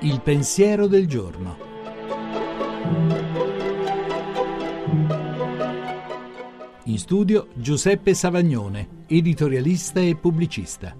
Il pensiero del giorno. In studio Giuseppe Savagnone, editorialista e pubblicista.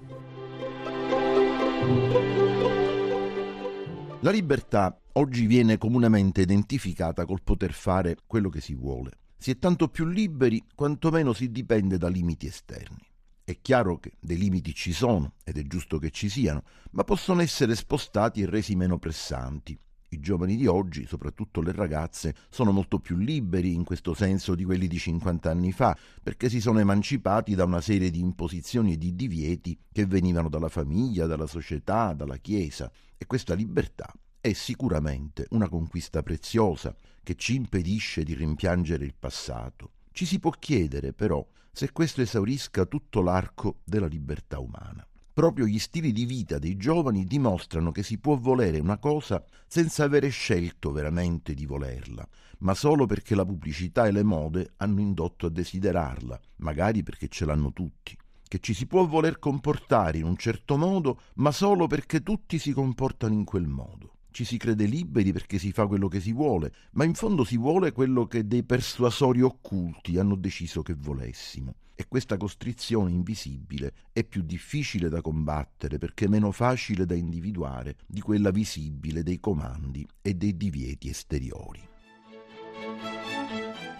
La libertà oggi viene comunemente identificata col poter fare quello che si vuole. Si è tanto più liberi quanto meno si dipende da limiti esterni. È chiaro che dei limiti ci sono ed è giusto che ci siano, ma possono essere spostati e resi meno pressanti. I giovani di oggi, soprattutto le ragazze, sono molto più liberi in questo senso di quelli di 50 anni fa, perché si sono emancipati da una serie di imposizioni e di divieti che venivano dalla famiglia, dalla società, dalla Chiesa. E questa libertà è sicuramente una conquista preziosa che ci impedisce di rimpiangere il passato. Ci si può chiedere però se questo esaurisca tutto l'arco della libertà umana. Proprio gli stili di vita dei giovani dimostrano che si può volere una cosa senza avere scelto veramente di volerla, ma solo perché la pubblicità e le mode hanno indotto a desiderarla, magari perché ce l'hanno tutti che ci si può voler comportare in un certo modo, ma solo perché tutti si comportano in quel modo. Ci si crede liberi perché si fa quello che si vuole, ma in fondo si vuole quello che dei persuasori occulti hanno deciso che volessimo. E questa costrizione invisibile è più difficile da combattere perché meno facile da individuare di quella visibile dei comandi e dei divieti esteriori.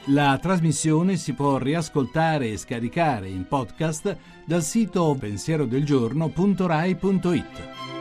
La trasmissione si può riascoltare e scaricare in podcast dal sito pensierodelgiorno.rai.it.